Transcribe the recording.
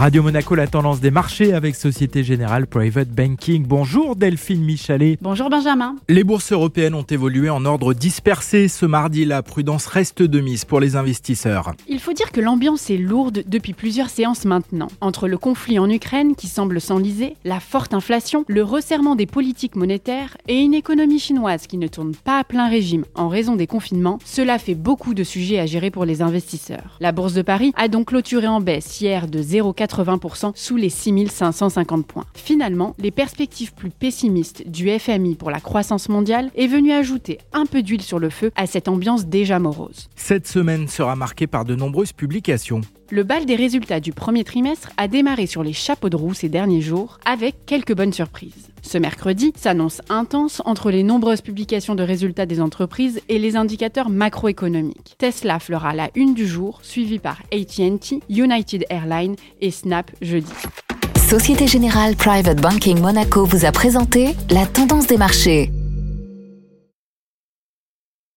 Radio Monaco, la tendance des marchés avec Société Générale Private Banking. Bonjour Delphine Michalet. Bonjour Benjamin. Les bourses européennes ont évolué en ordre dispersé ce mardi. La prudence reste de mise pour les investisseurs. Il faut dire que l'ambiance est lourde depuis plusieurs séances maintenant. Entre le conflit en Ukraine qui semble s'enliser, la forte inflation, le resserrement des politiques monétaires et une économie chinoise qui ne tourne pas à plein régime en raison des confinements, cela fait beaucoup de sujets à gérer pour les investisseurs. La bourse de Paris a donc clôturé en baisse hier de 0,4 80% sous les 6550 points. Finalement, les perspectives plus pessimistes du FMI pour la croissance mondiale est venu ajouter un peu d'huile sur le feu à cette ambiance déjà morose. Cette semaine sera marquée par de nombreuses publications. Le bal des résultats du premier trimestre a démarré sur les chapeaux de roue ces derniers jours, avec quelques bonnes surprises. Ce mercredi s'annonce intense entre les nombreuses publications de résultats des entreprises et les indicateurs macroéconomiques. Tesla fera la une du jour, suivi par ATT, United Airlines et Snap jeudi. Société Générale Private Banking Monaco vous a présenté la tendance des marchés.